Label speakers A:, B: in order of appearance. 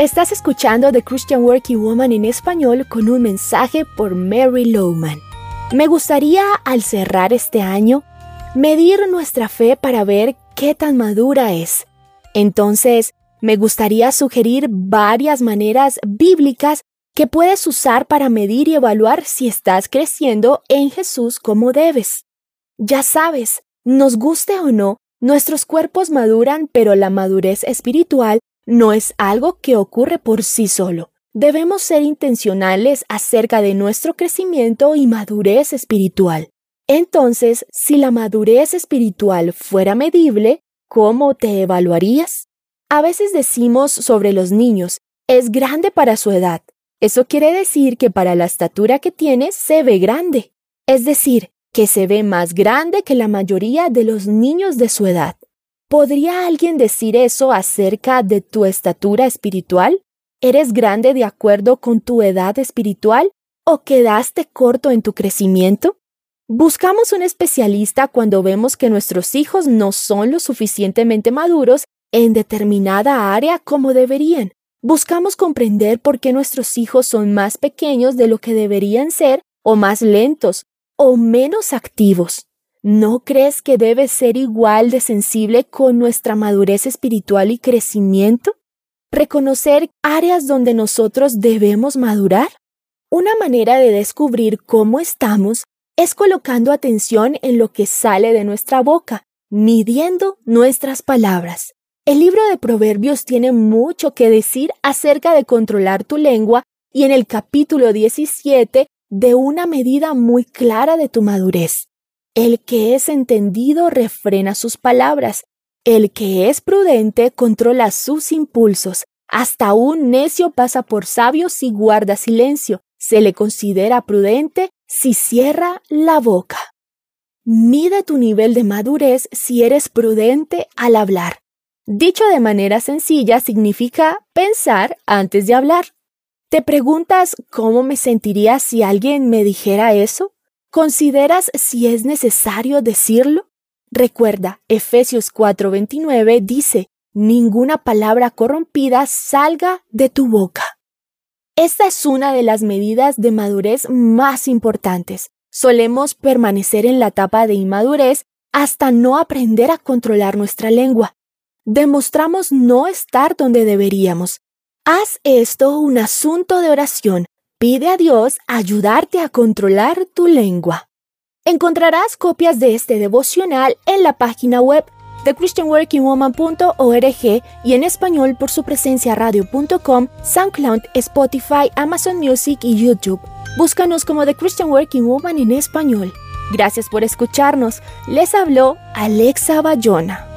A: Estás escuchando The Christian Working Woman en español con un mensaje por Mary Lowman. Me gustaría, al cerrar este año, medir nuestra fe para ver qué tan madura es. Entonces, me gustaría sugerir varias maneras bíblicas que puedes usar para medir y evaluar si estás creciendo en Jesús como debes. Ya sabes, nos guste o no, nuestros cuerpos maduran, pero la madurez espiritual no es algo que ocurre por sí solo. Debemos ser intencionales acerca de nuestro crecimiento y madurez espiritual. Entonces, si la madurez espiritual fuera medible, ¿cómo te evaluarías? A veces decimos sobre los niños, es grande para su edad. Eso quiere decir que para la estatura que tiene se ve grande. Es decir, que se ve más grande que la mayoría de los niños de su edad. ¿Podría alguien decir eso acerca de tu estatura espiritual? ¿Eres grande de acuerdo con tu edad espiritual o quedaste corto en tu crecimiento? Buscamos un especialista cuando vemos que nuestros hijos no son lo suficientemente maduros en determinada área como deberían. Buscamos comprender por qué nuestros hijos son más pequeños de lo que deberían ser o más lentos o menos activos. ¿No crees que debes ser igual de sensible con nuestra madurez espiritual y crecimiento? reconocer áreas donde nosotros debemos madurar. Una manera de descubrir cómo estamos es colocando atención en lo que sale de nuestra boca, midiendo nuestras palabras. El libro de Proverbios tiene mucho que decir acerca de controlar tu lengua y en el capítulo 17 de una medida muy clara de tu madurez. El que es entendido refrena sus palabras el que es prudente controla sus impulsos. Hasta un necio pasa por sabio si guarda silencio. Se le considera prudente si cierra la boca. Mide tu nivel de madurez si eres prudente al hablar. Dicho de manera sencilla significa pensar antes de hablar. ¿Te preguntas cómo me sentiría si alguien me dijera eso? ¿Consideras si es necesario decirlo? Recuerda, Efesios 4:29 dice, ninguna palabra corrompida salga de tu boca. Esta es una de las medidas de madurez más importantes. Solemos permanecer en la etapa de inmadurez hasta no aprender a controlar nuestra lengua. Demostramos no estar donde deberíamos. Haz esto un asunto de oración. Pide a Dios ayudarte a controlar tu lengua. Encontrarás copias de este devocional en la página web de christianworkingwoman.org y en español por su presencia radio.com, SoundCloud, Spotify, Amazon Music y YouTube. Búscanos como The Christian Working Woman en español. Gracias por escucharnos. Les habló Alexa Bayona.